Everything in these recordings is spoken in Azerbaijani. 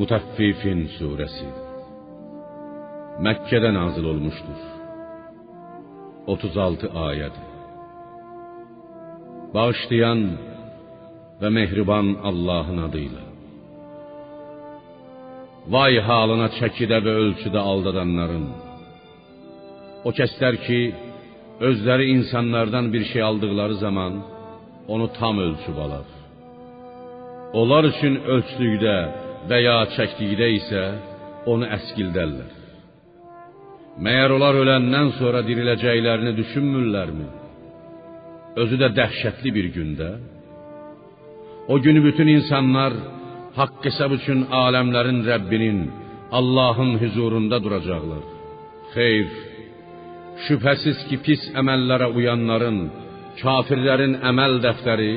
Mutaffifin suresi Mekke'de nazil olmuştur. 36 ayet. Bağışlayan ve mehriban Allah'ın adıyla. Vay halına çəkidə və ölçüdə aldadanların. O kəslər ki, özləri insanlardan bir şey aldıkları zaman onu tam ölçüb alar. Onlar üçün ölçdükdə və ya çəkdikdə isə onu əskildərlər. Məyər onlar öləndən sonra diriləcəklərini düşünmürlərmi? Özü də dəhşətli bir gündə. O günü bütün insanlar haqq hesab üçün aləmlərin Rəbbinin, Allahın huzurunda duracaqlar. Xeyr, şübhəsiz ki, pis əməllərə uyanların, kafirlərin əməl dəftəri,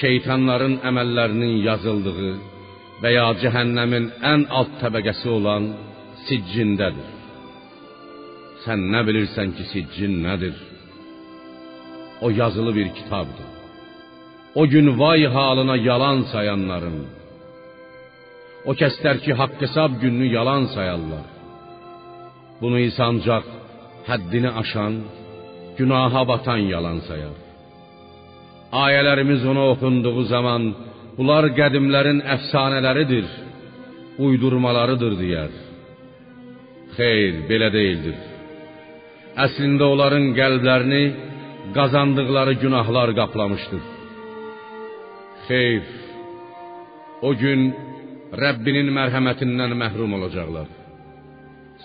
şeytanların əməllərinin yazıldığı və ya cəhənnəmin ən alt təbəqəsi olan siccindədir. Sən nə bilirsən ki, siccin nədir? O yazılı bir kitabdır. O gün vay halına yalan sayanların, o kəslər ki, haqq hesab gününü yalan sayarlar. Bunu isə ancaq həddini aşan, günaha batan yalan sayar. Ayələrimiz ona oxunduğu zaman bunlar qədimlərin əfsanələridir, uydurmalarıdır deyər. Xeyr, belə deyildir. Əslində onların qəlblərini qazandıqları günahlar qaplamışdır. Xeyr, o gün Rəbbinin mərhəmətindən məhrum olacaqlar.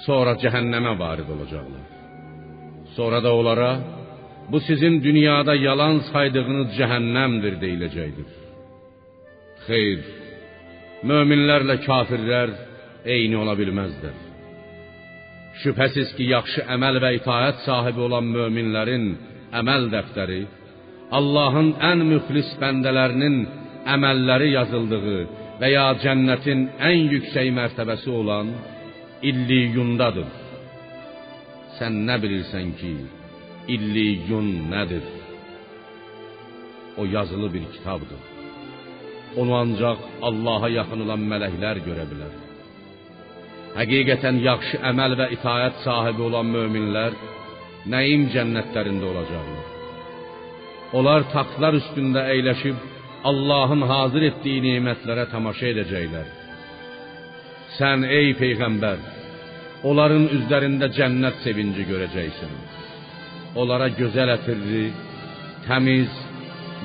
Sonra cəhənnəmə varid olacaqlar. Sonra da onlara bu sizin dünyada yalan saydığınız cəhənnəmdir deyiləcəkdir. Xeyr, möminlərlə kafirlər eyni ola bilməzlər. Şübhəsiz ki, yaxşı əməl və itaət sahibi olan möminlərin əməl dəftəri Allahın ən müxlis bəndələrinin əməlləri yazıldığı və ya cənnətin ən yüksək mərtəbəsi olan illiyundadır. Sən nə bilirsən ki, illiyun nədir? O yazılı bir kitabdır. Onu ancaq Allaha yaxın olan mələklər görə bilər. Həqiqətən yaxşı əməl və itaət sahibi olan möminlər nəim cənnətlərində olacaqlar. Onlar taxtlar üstündə əyləşib Allahın hazır etdiyi nemətlərə tamaşa edəcəklər. Sən ey peyğəmbər, onların üzlərində cənnət sevinci görəcəksən. Onlara gözəl ətirli, təmiz,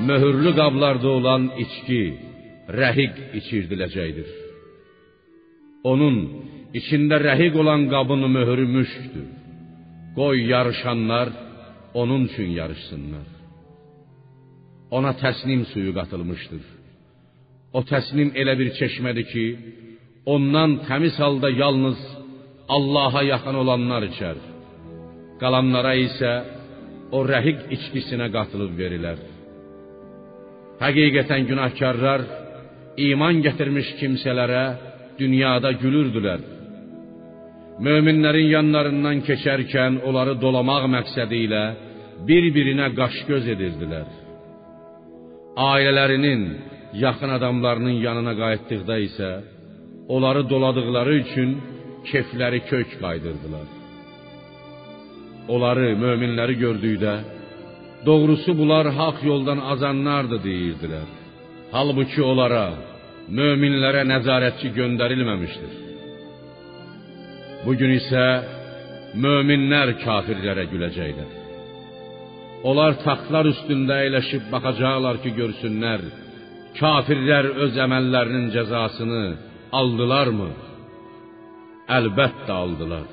möhürlü qablarda olan içki, rəhiq içirdiləcəkdir. Onun içində rəhiq olan qabın möhürü müşkdür. Qoy yarışanlar onun üçün yarışsınlar. Ona təsnim suyu qatılmışdır. O təsnim elə bir çeşmədir ki, ondan təmiz halda yalnız Allaha yaxın olanlar içər. Qalanlara isə o rəhiq içkisinə qatılıb verilər. Həqiqətən günahkarlar iman gətirmiş kimsələrə dünyada gülürdülər. Möminlərin yanlarından keçərkən onları dolamaq məqsədi ilə bir-birinə qaş-göz edirdilər. Ailələrinin, yaxın adamlarının yanına qayıtdıqda isə onları doladıqları üçün kefləri kök qaydırdılar. Onları, möminləri gördükdə doğrusu bunlar haqq yoldan azanlardır deyirdilər. Halbuki onlara, möminlərə nəzarətçi göndərilməmişdir. Bu gün isə möminlər kafirlərə güləcəklər. Onlar taxtlar üstündə əyləşib baxacaqlar ki, görsünlər kafirlər öz əməllərinin cəzasını aldılarmı? Əlbəttə aldılar.